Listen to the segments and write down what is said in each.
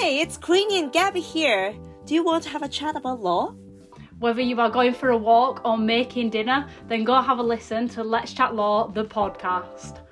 Hey, it's Queenie and Gabby here. Do you want to have a chat about law? Whether you are going for a walk or making dinner, then go have a listen to Let's Chat Law, the podcast.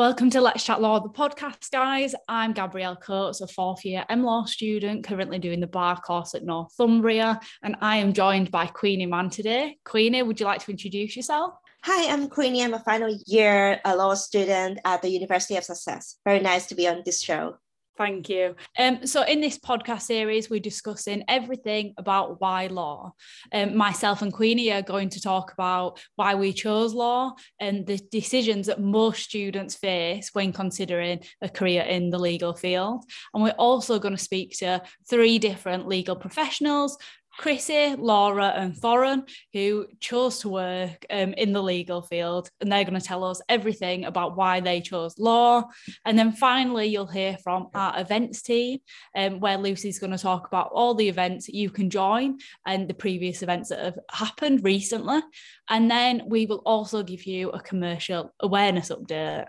Welcome to Let's Chat Law, the podcast, guys. I'm Gabrielle Coates, a fourth year M Law student, currently doing the bar course at Northumbria, and I am joined by Queenie Mann today. Queenie, would you like to introduce yourself? Hi, I'm Queenie. I'm a final year a law student at the University of Sussex. Very nice to be on this show. Thank you. Um, so, in this podcast series, we're discussing everything about why law. Um, myself and Queenie are going to talk about why we chose law and the decisions that most students face when considering a career in the legal field. And we're also going to speak to three different legal professionals Chrissy, Laura, and Thorrun, who chose to work um, in the legal field, and they're going to tell us everything about why they chose law. And then finally, you'll hear from our events team, um, where Lucy's going to talk about all the events you can join and the previous events that have happened recently. And then we will also give you a commercial awareness update.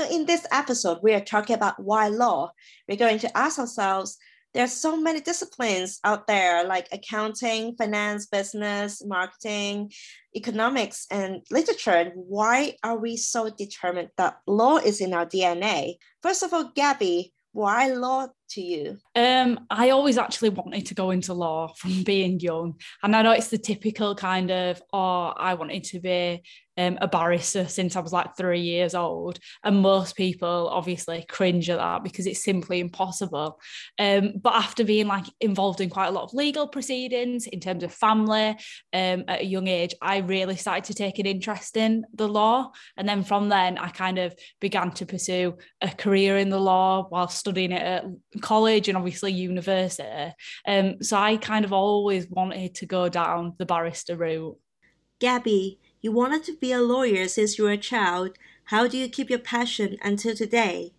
So, in this episode, we are talking about why law. We're going to ask ourselves there's so many disciplines out there like accounting, finance, business, marketing, economics, and literature. And why are we so determined that law is in our DNA? First of all, Gabby, why law to you? Um, I always actually wanted to go into law from being young. And I know it's the typical kind of, oh, I wanted to be um, a barrister since I was like three years old. And most people obviously cringe at that because it's simply impossible. Um, but after being like involved in quite a lot of legal proceedings in terms of family um, at a young age, I really started to take an interest in the law. And then from then, I kind of began to pursue a career in the law while studying it at college and obviously university. Um, so I kind of always wanted to go down the barrister route. Gabby, you wanted to be a lawyer since you were a child. How do you keep your passion until today?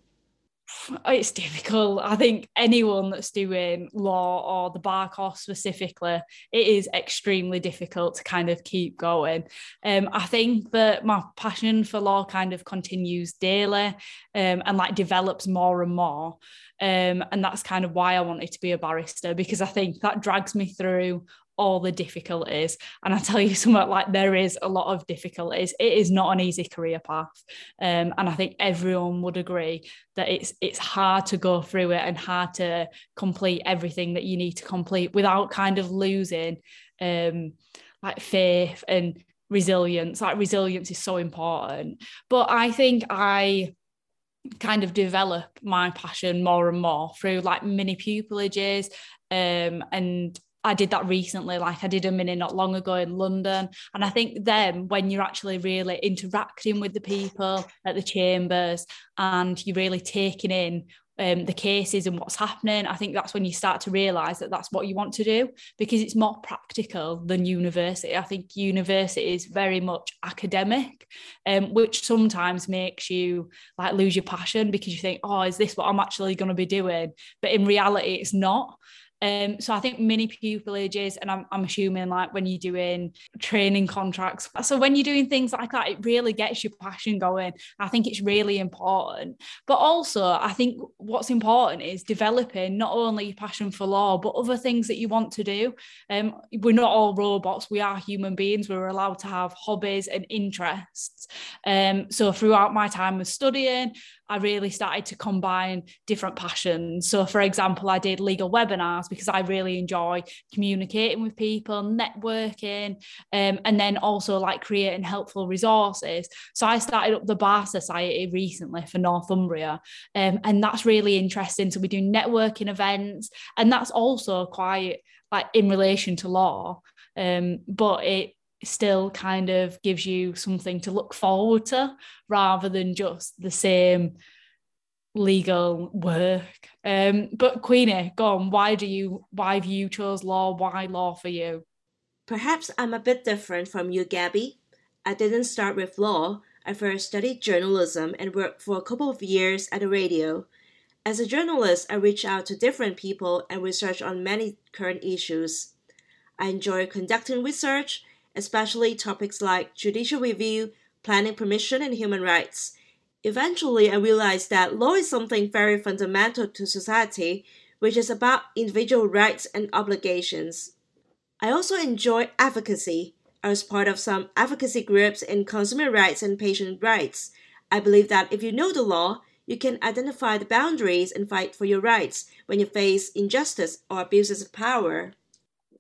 It's difficult. I think anyone that's doing law or the bar course specifically, it is extremely difficult to kind of keep going. Um, I think that my passion for law kind of continues daily um, and like develops more and more. Um, and that's kind of why I wanted to be a barrister because I think that drags me through all the difficulties. And I tell you something like there is a lot of difficulties. It is not an easy career path. Um, and I think everyone would agree that it's it's hard to go through it and hard to complete everything that you need to complete without kind of losing um, like faith and resilience. Like resilience is so important. But I think I kind of develop my passion more and more through like mini pupillages um, and I did that recently. Like I did a mini not long ago in London. And I think then when you're actually really interacting with the people at the chambers and you're really taking in um, the cases and what's happening, I think that's when you start to realise that that's what you want to do because it's more practical than university. I think university is very much academic, um, which sometimes makes you like lose your passion because you think, oh, is this what I'm actually going to be doing? But in reality, it's not. Um, so I think mini pupillages, and I'm, I'm assuming like when you're doing training contracts. So when you're doing things like that, it really gets your passion going. I think it's really important. But also, I think what's important is developing not only your passion for law, but other things that you want to do. Um, we're not all robots, we are human beings. We're allowed to have hobbies and interests. Um, so throughout my time of studying, I really started to combine different passions. So, for example, I did legal webinars because I really enjoy communicating with people, networking, um, and then also like creating helpful resources. So, I started up the Bar Society recently for Northumbria, um, and that's really interesting. So, we do networking events, and that's also quite like in relation to law. Um, but it still kind of gives you something to look forward to rather than just the same legal work. Um, but Queenie, go on. Why do you? Why have you chose law? Why law for you? Perhaps I'm a bit different from you, Gabby. I didn't start with law. I first studied journalism and worked for a couple of years at the radio. As a journalist, I reach out to different people and research on many current issues. I enjoy conducting research especially topics like judicial review, planning permission, and human rights. Eventually, I realized that law is something very fundamental to society, which is about individual rights and obligations. I also enjoy advocacy. I was part of some advocacy groups in consumer rights and patient rights. I believe that if you know the law, you can identify the boundaries and fight for your rights when you face injustice or abuses of power.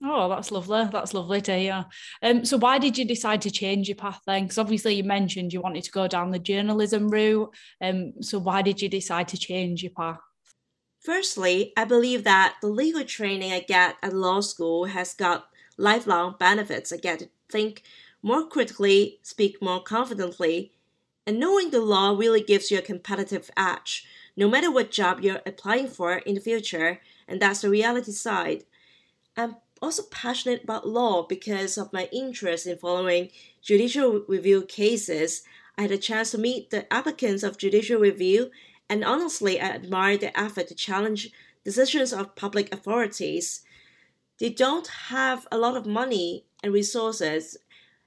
Oh, that's lovely. That's lovely to hear. Um, so, why did you decide to change your path then? Because obviously, you mentioned you wanted to go down the journalism route. Um, so, why did you decide to change your path? Firstly, I believe that the legal training I get at law school has got lifelong benefits. I get to think more critically, speak more confidently, and knowing the law really gives you a competitive edge, no matter what job you're applying for in the future, and that's the reality side. I'm also passionate about law because of my interest in following judicial review cases. I had a chance to meet the applicants of judicial review, and honestly, I admire their effort to challenge decisions of public authorities. They don't have a lot of money and resources,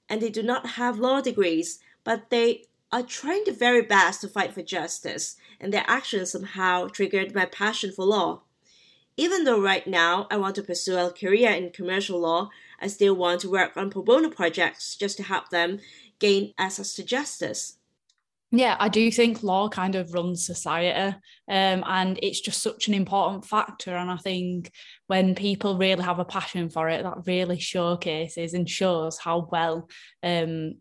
and they do not have law degrees, but they are trying their very best to fight for justice, and their actions somehow triggered my passion for law. Even though right now I want to pursue a career in commercial law, I still want to work on pro bono projects just to help them gain access to justice. Yeah, I do think law kind of runs society, um, and it's just such an important factor. And I think when people really have a passion for it, that really showcases and shows how well um,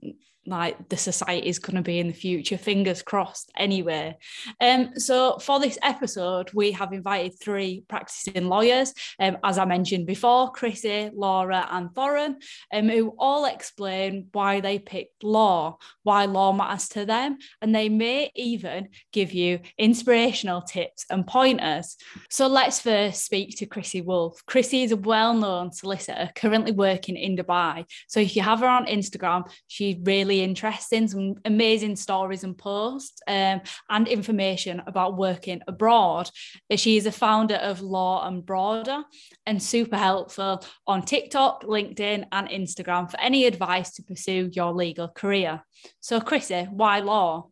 like the society is going to be in the future fingers crossed anyway. Um so for this episode we have invited three practicing lawyers. Um, as i mentioned before chrissy laura and thorrun um, who all explain why they picked law why law matters to them and they may even give you inspirational tips and pointers. So let's first speak to chrissy wolf chrissy is a well-known solicitor currently working in dubai. So if you have her on instagram she really interesting, some amazing stories and posts um, and information about working abroad. She is a founder of Law and Broader and super helpful on TikTok, LinkedIn, and Instagram for any advice to pursue your legal career. So, Chrissy, why law?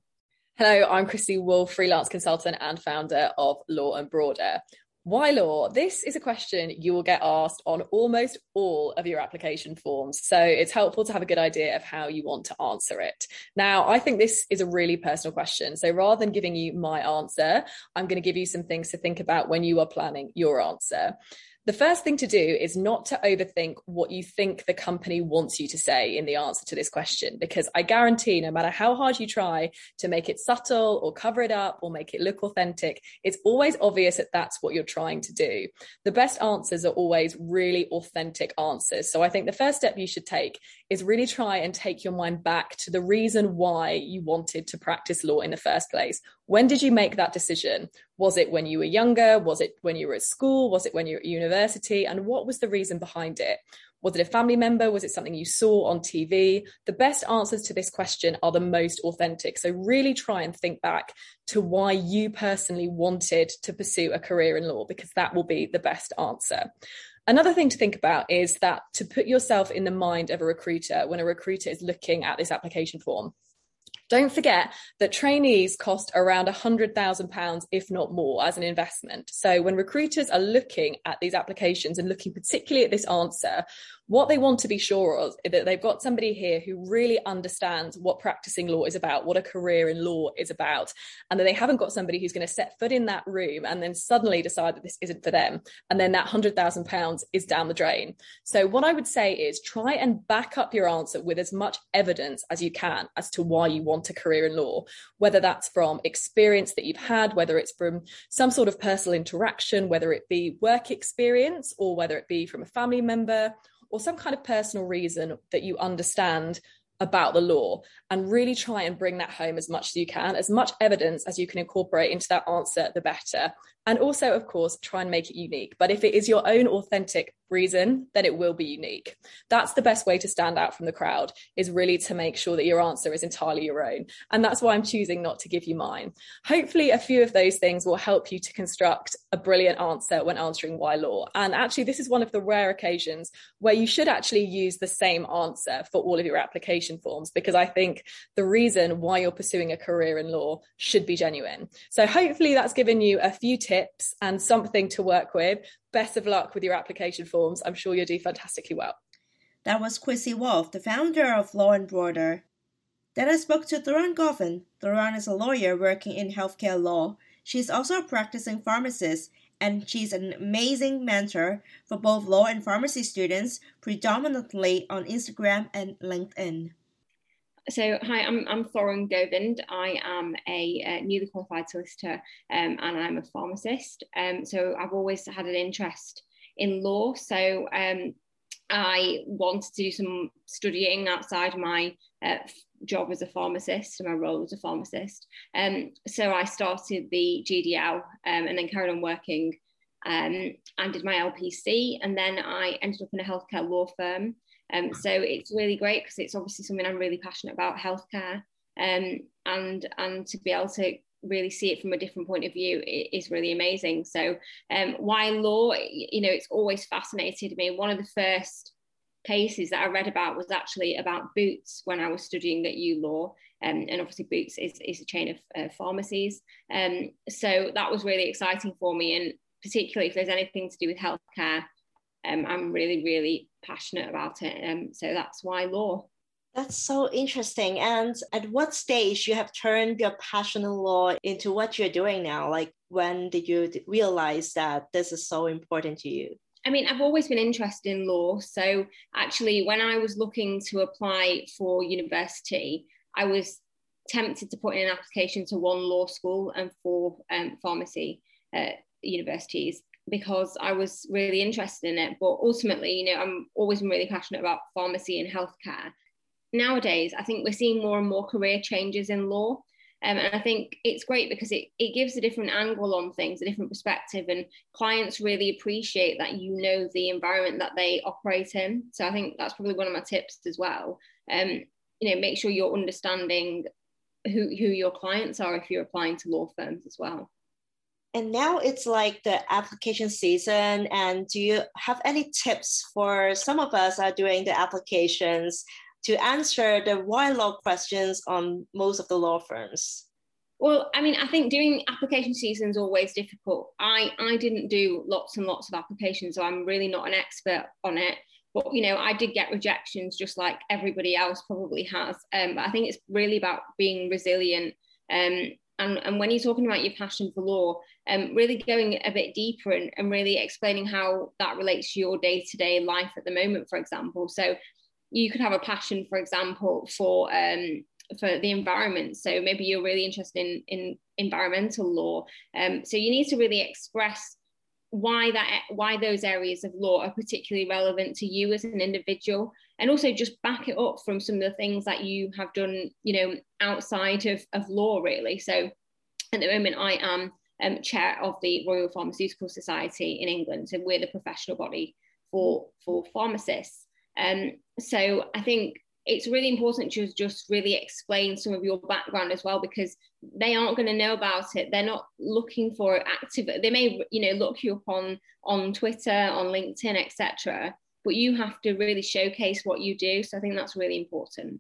Hello, I'm Chrissy Wolf, freelance consultant and founder of Law and Broader. Why law? This is a question you will get asked on almost all of your application forms. So it's helpful to have a good idea of how you want to answer it. Now, I think this is a really personal question. So rather than giving you my answer, I'm going to give you some things to think about when you are planning your answer the first thing to do is not to overthink what you think the company wants you to say in the answer to this question, because I guarantee no matter how hard you try to make it subtle or cover it up or make it look authentic, it's always obvious that that's what you're trying to do. The best answers are always really authentic answers. So I think the first step you should take is really try and take your mind back to the reason why you wanted to practice law in the first place. When did you make that decision? Was it when you were younger? Was it when you were at school? Was it when you were at university? And what was the reason behind it? Was it a family member? Was it something you saw on TV? The best answers to this question are the most authentic. So, really try and think back to why you personally wanted to pursue a career in law, because that will be the best answer. Another thing to think about is that to put yourself in the mind of a recruiter when a recruiter is looking at this application form. Don't forget that trainees cost around £100,000, if not more, as an investment. So when recruiters are looking at these applications and looking particularly at this answer, what they want to be sure of is that they've got somebody here who really understands what practicing law is about, what a career in law is about, and that they haven't got somebody who's going to set foot in that room and then suddenly decide that this isn't for them. And then that £100,000 is down the drain. So, what I would say is try and back up your answer with as much evidence as you can as to why you want a career in law, whether that's from experience that you've had, whether it's from some sort of personal interaction, whether it be work experience, or whether it be from a family member or some kind of personal reason that you understand about the law and really try and bring that home as much as you can as much evidence as you can incorporate into that answer the better. And also of course try and make it unique. But if it is your own authentic reason, then it will be unique. That's the best way to stand out from the crowd is really to make sure that your answer is entirely your own. And that's why I'm choosing not to give you mine. Hopefully a few of those things will help you to construct a brilliant answer when answering why law. And actually this is one of the rare occasions where you should actually use the same answer for all of your application forms because I think the reason why you're pursuing a career in law should be genuine. So hopefully that's given you a few tips and something to work with best of luck with your application forms. I'm sure you'll do fantastically well. That was Chrissy Wolf, the founder of Law and Broader. Then I spoke to Thorrun Govind. Thorrun is a lawyer working in healthcare law. She's also a practicing pharmacist, and she's an amazing mentor for both law and pharmacy students, predominantly on Instagram and LinkedIn. So, hi, I'm, I'm Govind. I am a, a newly qualified solicitor um, and I'm a pharmacist. Um, so, I've always had an interest in law. So, um, I wanted to do some studying outside my uh, job as a pharmacist and my role as a pharmacist. Um, so, I started the GDL um, and then carried on working um, and did my LPC. And then I ended up in a healthcare law firm. Um, so it's really great because it's obviously something I'm really passionate about healthcare um, and and to be able to really see it from a different point of view is really amazing. So um, why law? You know, it's always fascinated me. One of the first cases that I read about was actually about Boots when I was studying at U Law. Um, and obviously Boots is, is a chain of uh, pharmacies. Um, so that was really exciting for me. And particularly if there's anything to do with healthcare, um, I'm really, really passionate about it. Um, so that's why law. That's so interesting. And at what stage you have turned your passion in law into what you're doing now? Like when did you realize that this is so important to you? I mean, I've always been interested in law. So actually, when I was looking to apply for university, I was tempted to put in an application to one law school and four um, pharmacy uh, universities because I was really interested in it. But ultimately, you know, I'm always really passionate about pharmacy and healthcare. Nowadays, I think we're seeing more and more career changes in law. Um, and I think it's great because it, it gives a different angle on things, a different perspective, and clients really appreciate that you know the environment that they operate in. So I think that's probably one of my tips as well. Um, you know, make sure you're understanding who, who your clients are if you're applying to law firms as well and now it's like the application season and do you have any tips for some of us are doing the applications to answer the why law questions on most of the law firms? Well i mean i think doing application season is always difficult. I i didn't do lots and lots of applications so i'm really not an expert on it. But you know i did get rejections just like everybody else probably has. Um, but i think it's really about being resilient. Um, and, and when you're talking about your passion for law, um, really going a bit deeper and, and really explaining how that relates to your day to day life at the moment, for example. So you could have a passion, for example, for um, for the environment. So maybe you're really interested in, in environmental law. Um, so you need to really express why that why those areas of law are particularly relevant to you as an individual and also just back it up from some of the things that you have done you know outside of, of law really. So at the moment i am um, chair of the royal pharmaceutical society in england so we're the professional body for for pharmacists. Um, so i think it's really important to just really explain some of your background as well because they aren't going to know about it they're not looking for it. active they may you know look you up on on twitter on linkedin etc but you have to really showcase what you do so i think that's really important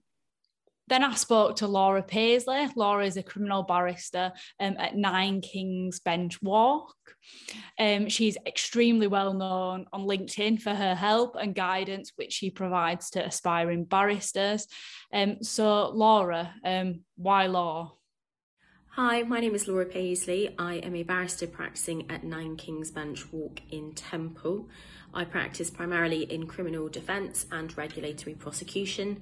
then I spoke to Laura Paisley. Laura is a criminal barrister um, at Nine Kings Bench Walk. Um, she's extremely well known on LinkedIn for her help and guidance, which she provides to aspiring barristers. Um, so, Laura, um, why law? Hi, my name is Laura Paisley. I am a barrister practicing at Nine Kings Bench Walk in Temple. I practice primarily in criminal defence and regulatory prosecution.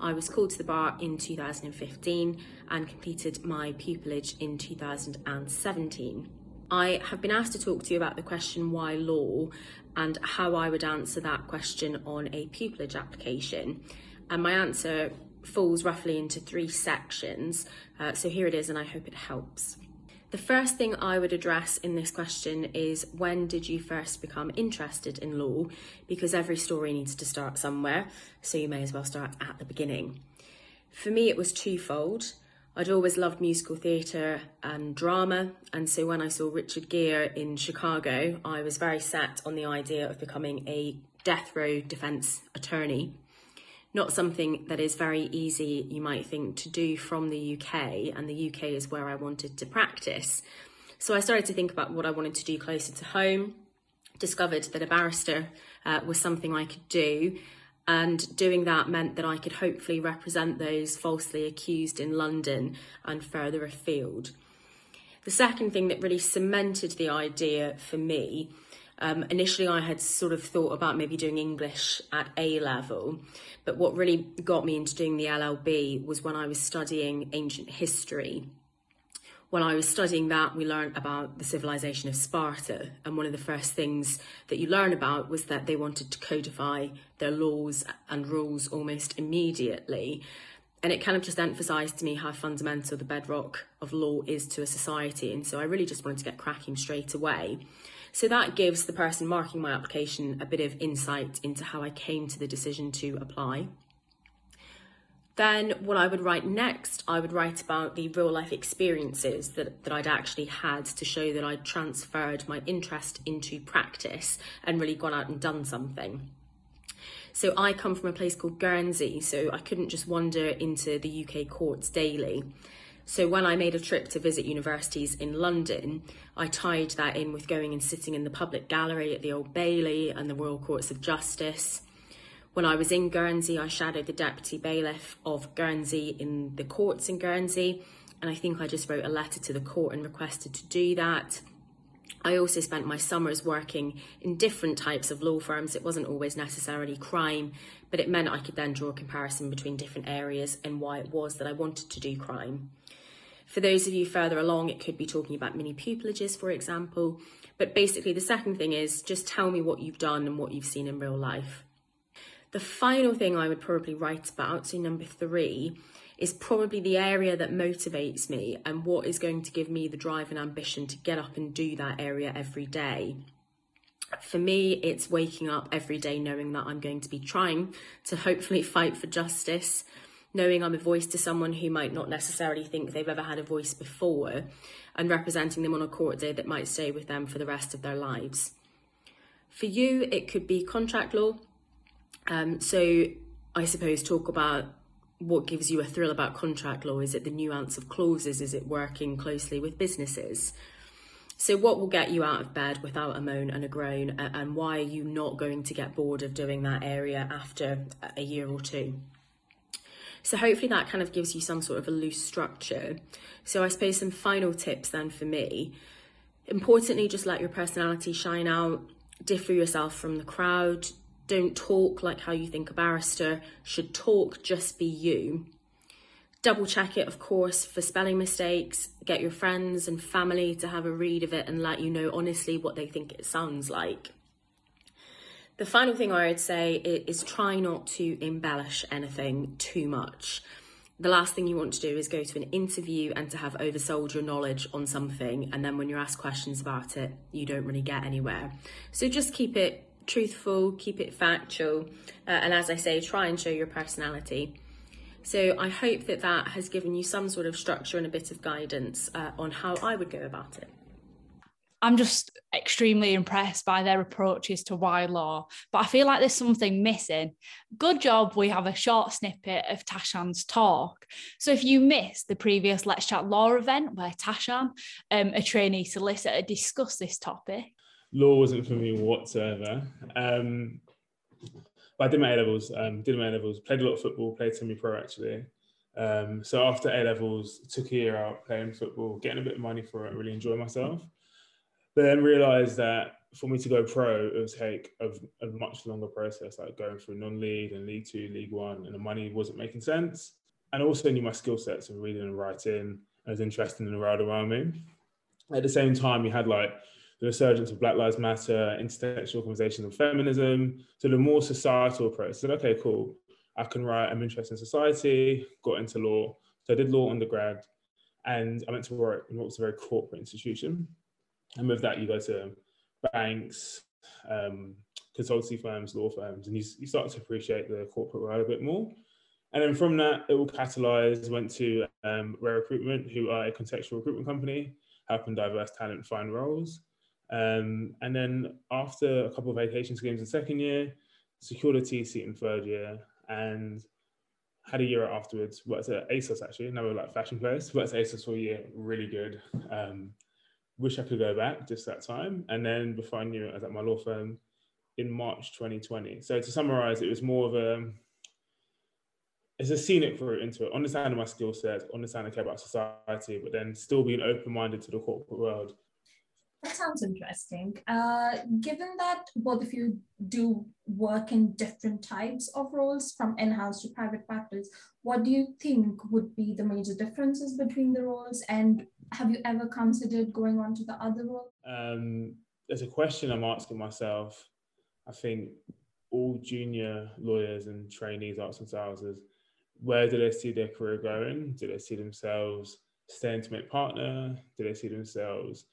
I was called to the bar in 2015 and completed my pupillage in 2017. I have been asked to talk to you about the question why law and how I would answer that question on a pupillage application. And my answer falls roughly into three sections. Uh, so here it is, and I hope it helps. The first thing I would address in this question is when did you first become interested in law? Because every story needs to start somewhere, so you may as well start at the beginning. For me, it was twofold. I'd always loved musical theatre and drama, and so when I saw Richard Gere in Chicago, I was very set on the idea of becoming a death row defence attorney not something that is very easy, you might think, to do from the UK, and the UK is where I wanted to practice. So I started to think about what I wanted to do closer to home, discovered that a barrister uh, was something I could do, and doing that meant that I could hopefully represent those falsely accused in London and further afield. The second thing that really cemented the idea for me um, initially, I had sort of thought about maybe doing English at A level, but what really got me into doing the LLB was when I was studying ancient history. When I was studying that, we learned about the civilization of Sparta, and one of the first things that you learn about was that they wanted to codify their laws and rules almost immediately. And it kind of just emphasized to me how fundamental the bedrock of law is to a society. And so I really just wanted to get cracking straight away. So that gives the person marking my application a bit of insight into how I came to the decision to apply. Then, what I would write next, I would write about the real life experiences that, that I'd actually had to show that I'd transferred my interest into practice and really gone out and done something. So, I come from a place called Guernsey, so I couldn't just wander into the UK courts daily. So when I made a trip to visit universities in London, I tied that in with going and sitting in the public gallery at the Old Bailey and the Royal Courts of Justice. When I was in Guernsey, I shadowed the Deputy Bailiff of Guernsey in the courts in Guernsey, and I think I just wrote a letter to the court and requested to do that. I also spent my summers working in different types of law firms. It wasn't always necessarily crime, but it meant I could then draw a comparison between different areas and why it was that I wanted to do crime. For those of you further along, it could be talking about mini pupillages, for example. But basically, the second thing is just tell me what you've done and what you've seen in real life. The final thing I would probably write about, so number three, is probably the area that motivates me and what is going to give me the drive and ambition to get up and do that area every day. For me, it's waking up every day knowing that I'm going to be trying to hopefully fight for justice, knowing I'm a voice to someone who might not necessarily think they've ever had a voice before, and representing them on a court day that might stay with them for the rest of their lives. For you, it could be contract law. Um, so, I suppose, talk about what gives you a thrill about contract law. Is it the nuance of clauses? Is it working closely with businesses? So, what will get you out of bed without a moan and a groan? And why are you not going to get bored of doing that area after a year or two? So hopefully that kind of gives you some sort of a loose structure. So I suppose some final tips then for me. Importantly, just let your personality shine out, differ yourself from the crowd. Don't talk like how you think a barrister should talk, just be you. Double check it, of course, for spelling mistakes. Get your friends and family to have a read of it and let you know honestly what they think it sounds like. The final thing I would say is try not to embellish anything too much. The last thing you want to do is go to an interview and to have oversold your knowledge on something, and then when you're asked questions about it, you don't really get anywhere. So just keep it truthful, keep it factual, uh, and as I say, try and show your personality. So I hope that that has given you some sort of structure and a bit of guidance uh, on how I would go about it. I'm just extremely impressed by their approaches to why law, but I feel like there's something missing. Good job we have a short snippet of Tashan's talk. So if you missed the previous Let's Chat Law event where Tashan, um, a trainee solicitor, discussed this topic. Law wasn't for me whatsoever. Um, but I did my A levels, um, did my A levels, played a lot of football, played semi pro actually. Um, so after A levels, took a year out playing football, getting a bit of money for it, really enjoy myself but then realized that for me to go pro, it would take a, a much longer process, like going through non-league and League Two, League One, and the money wasn't making sense. And also knew my skill sets of reading and writing. I was interested in the world around me. At the same time, you had like the resurgence of Black Lives Matter, intersectional conversations of feminism. So the more societal approach. I said, okay, cool. I can write. I'm interested in society. Got into law. So I did law undergrad, and I went to work in what's a very corporate institution. And with that, you go to banks, um, consultancy firms, law firms, and you, you start to appreciate the corporate world a bit more. And then from that, it will catalyze, went to um, Rare Recruitment, who are a contextual recruitment company, helping diverse talent find roles. Um, and then after a couple of vacation schemes in second year, secured a TC in third year, and had a year afterwards. Worked at ASOS actually, another like fashion place. Worked at ASOS for a year, really good. Um, wish I could go back just that time. And then before I knew it, I was at my law firm in March 2020. So to summarize, it was more of a it's a scenic route into it, understanding my skill set, understanding I care about society, but then still being open-minded to the corporate world. That sounds interesting. Uh, given that both of you do work in different types of roles from in-house to private practice, what do you think would be the major differences between the roles? And have you ever considered going on to the other role? Um, there's a question I'm asking myself. I think all junior lawyers and trainees, arts and sciences, where do they see their career going? Do they see themselves staying to make partner? Do they see themselves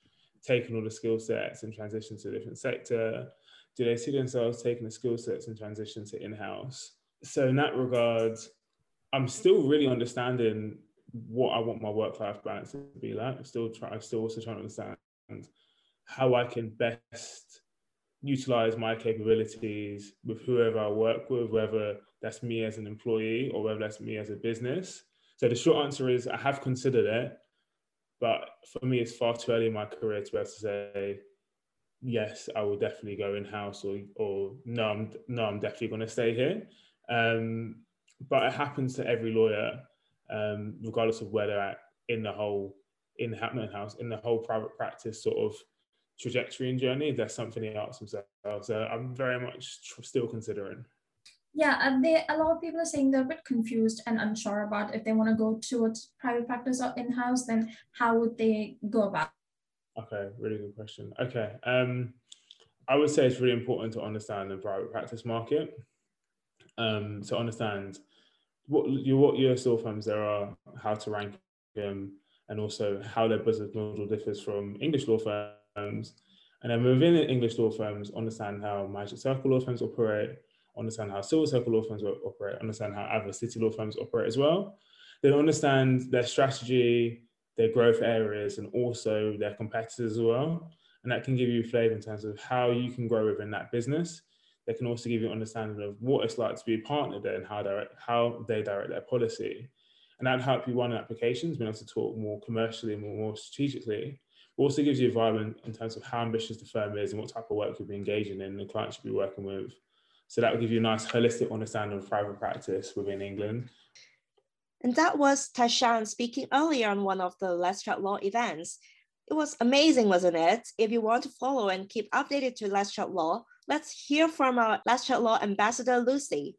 taking all the skill sets and transition to a different sector? Do they see themselves taking the skill sets and transition to in-house? So in that regard, I'm still really understanding what I want my work-life balance to be like. I'm still trying, I'm still also trying to understand how I can best utilize my capabilities with whoever I work with, whether that's me as an employee or whether that's me as a business. So the short answer is I have considered it, but for me, it's far too early in my career to be able to say, yes, I will definitely go in house, or or no, I'm no, I'm definitely going to stay here. Um, but it happens to every lawyer, um, regardless of where they're at in the whole in the house in the whole private practice sort of trajectory and journey. There's something they themselves. So I'm very much still considering. Yeah, they a lot of people are saying they're a bit confused and unsure about if they want to go towards private practice or in-house, then how would they go about? Okay, really good question. Okay. Um I would say it's really important to understand the private practice market. Um, to understand what your what US law firms there are, how to rank them, and also how their business model differs from English law firms. And then within English law firms, understand how Magic Circle law firms operate, understand how Silver Circle law firms operate, understand how other city law firms operate as well. They understand their strategy, their growth areas, and also their competitors as well. And that can give you a flavor in terms of how you can grow within that business. They can also give you an understanding of what it's like to be a partner there and how, direct, how they direct their policy. And that help you run applications, being able to talk more commercially and more, strategically. also gives you a vibe in terms of how ambitious the firm is and what type of work you'll be engaging in and the clients you'll be working with. So that will give you a nice holistic understanding of private practice within England. And that was Tashan speaking earlier on one of the Let's Chat Law events. It was amazing, wasn't it? If you want to follow and keep updated to Let's Chat Law, let's hear from our Let's Chat Law ambassador, Lucy.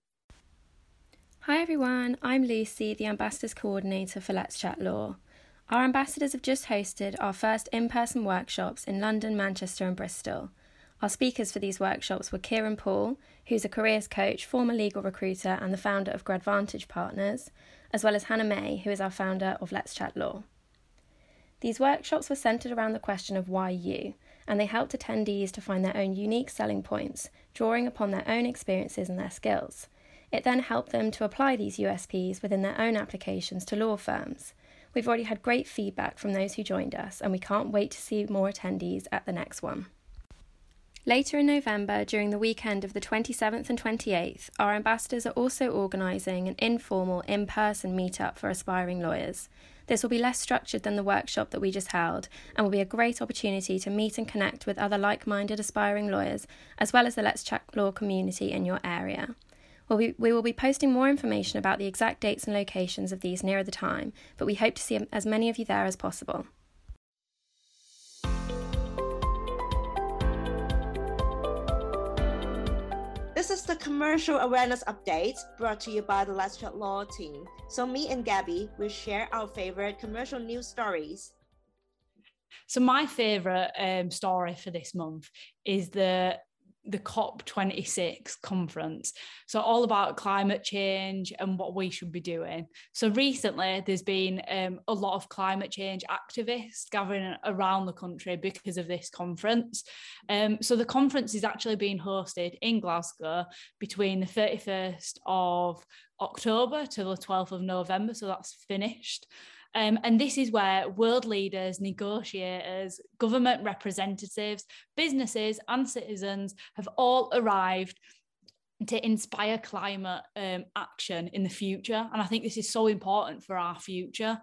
Hi everyone, I'm Lucy, the Ambassadors Coordinator for Let's Chat Law. Our ambassadors have just hosted our first in person workshops in London, Manchester, and Bristol. Our speakers for these workshops were Kieran Paul, who's a careers coach, former legal recruiter, and the founder of Gradvantage Partners, as well as Hannah May, who is our founder of Let's Chat Law. These workshops were centered around the question of why you, and they helped attendees to find their own unique selling points, drawing upon their own experiences and their skills. It then helped them to apply these USPs within their own applications to law firms. We've already had great feedback from those who joined us, and we can't wait to see more attendees at the next one. Later in November, during the weekend of the 27th and 28th, our ambassadors are also organising an informal, in person meetup for aspiring lawyers. This will be less structured than the workshop that we just held and will be a great opportunity to meet and connect with other like minded aspiring lawyers, as well as the Let's Chat Law community in your area. We'll be, we will be posting more information about the exact dates and locations of these nearer the time, but we hope to see as many of you there as possible. This is the commercial awareness update brought to you by the Let's Chat Law team. So me and Gabby will share our favorite commercial news stories. So my favorite um, story for this month is the the COP26 conference. So, all about climate change and what we should be doing. So, recently there's been um, a lot of climate change activists gathering around the country because of this conference. Um, so, the conference is actually being hosted in Glasgow between the 31st of October to the 12th of November. So, that's finished. Um, and this is where world leaders, negotiators, government representatives, businesses, and citizens have all arrived to inspire climate um, action in the future. And I think this is so important for our future.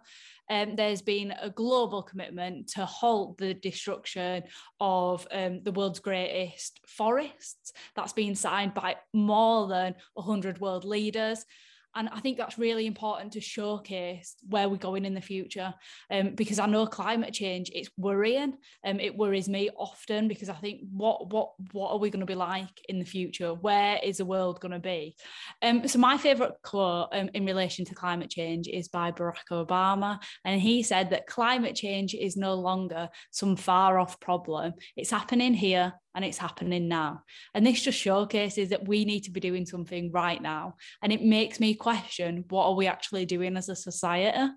Um, there's been a global commitment to halt the destruction of um, the world's greatest forests. That's been signed by more than 100 world leaders. And I think that's really important to showcase where we're going in the future. Um, because I know climate change, it's worrying. Um, it worries me often because I think what what what are we going to be like in the future? Where is the world going to be? Um, so my favourite quote um, in relation to climate change is by Barack Obama, and he said that climate change is no longer some far off problem. It's happening here and it's happening now. And this just showcases that we need to be doing something right now. And it makes me question what are we actually doing as a society?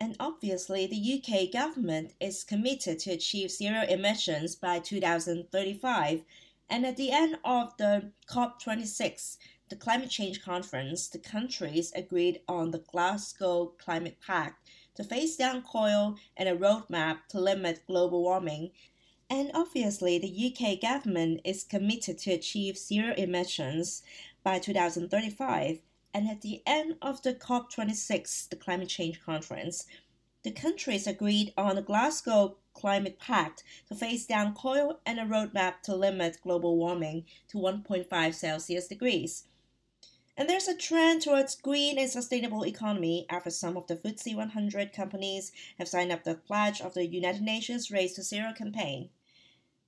And obviously, the UK government is committed to achieve zero emissions by 2035. And at the end of the COP26, the climate change conference, the countries agreed on the Glasgow Climate Pact to phase down coal and a roadmap to limit global warming and obviously, the UK government is committed to achieve zero emissions by 2035. And at the end of the COP26, the climate change conference, the countries agreed on the Glasgow Climate Pact to phase down coal and a roadmap to limit global warming to 1.5 Celsius degrees. And there's a trend towards green and sustainable economy after some of the FTSE 100 companies have signed up the pledge of the United Nations Race to Zero campaign.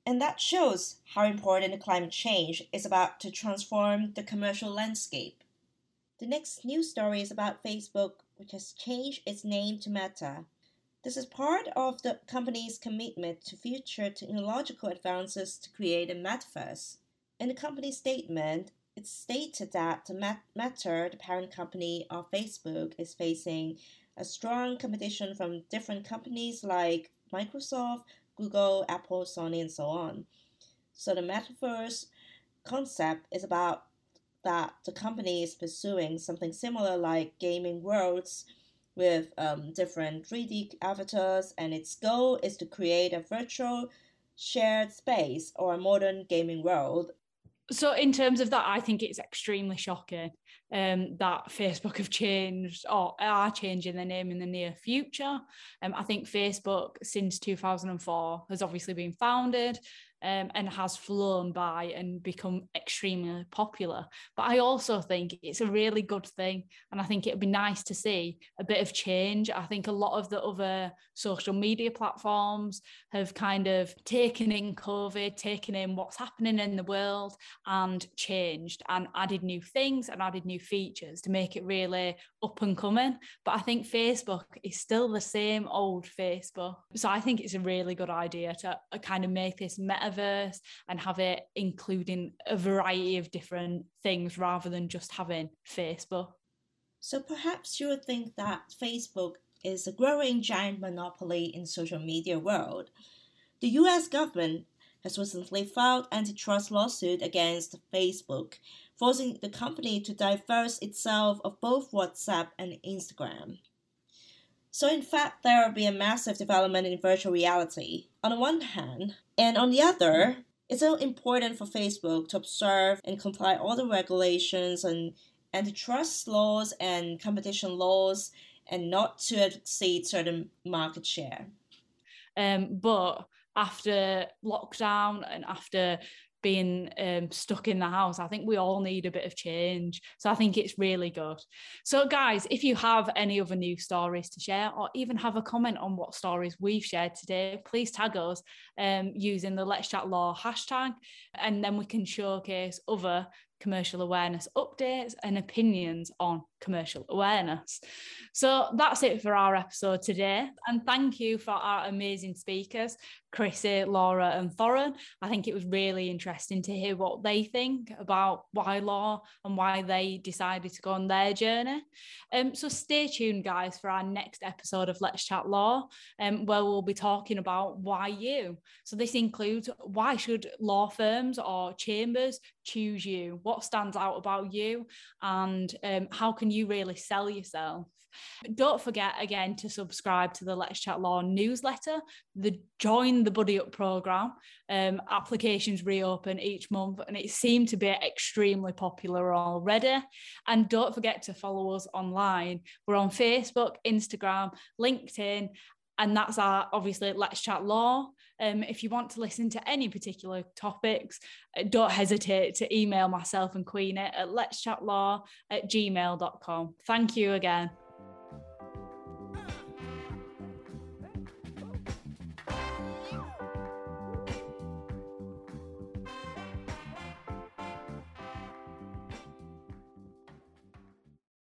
And that shows how important climate change is about to transform the commercial landscape. The next news story is about Facebook, which has changed its name to Meta. This is part of the company's commitment to future technological advances to create a metaverse. In the company's statement, it stated that the Meta, the parent company of Facebook, is facing a strong competition from different companies like Microsoft, Google, Apple, Sony, and so on. So the metaverse concept is about that the company is pursuing something similar like gaming worlds with um, different 3D avatars, and its goal is to create a virtual shared space or a modern gaming world so in terms of that i think it's extremely shocking um, that facebook have changed or are changing their name in the near future. Um, i think facebook since 2004 has obviously been founded um, and has flown by and become extremely popular. But I also think it's a really good thing. And I think it would be nice to see a bit of change. I think a lot of the other social media platforms have kind of taken in COVID, taken in what's happening in the world and changed and added new things and added new features to make it really up and coming. But I think Facebook is still the same old Facebook. So I think it's a really good idea to uh, kind of make this metaverse and have it including a variety of different things rather than just having Facebook. So perhaps you would think that Facebook is a growing giant monopoly in social media world. The US government has recently filed antitrust lawsuit against Facebook forcing the company to divest itself of both WhatsApp and Instagram. So, in fact, there will be a massive development in virtual reality on the one hand, and on the other, it's so important for Facebook to observe and comply all the regulations and antitrust laws and competition laws and not to exceed certain market share. Um, but after lockdown and after being um, stuck in the house. I think we all need a bit of change. So I think it's really good. So, guys, if you have any other new stories to share or even have a comment on what stories we've shared today, please tag us um, using the Let's Chat Law hashtag, and then we can showcase other commercial awareness updates and opinions on commercial awareness. So that's it for our episode today. And thank you for our amazing speakers, Chrissy, Laura, and Thorrun. I think it was really interesting to hear what they think about why law and why they decided to go on their journey. Um, so stay tuned, guys, for our next episode of Let's Chat Law, um, where we'll be talking about why you. So this includes why should law firms or chambers choose you? What stands out about you? And um, how can you really sell yourself? Don't forget again to subscribe to the Let's Chat Law newsletter, the Join the Buddy Up program. Um, applications reopen each month and it seemed to be extremely popular already. And don't forget to follow us online. We're on Facebook, Instagram, LinkedIn, and that's our obviously let's chat law um, if you want to listen to any particular topics uh, don't hesitate to email myself and queen it at let's chat law at gmail.com thank you again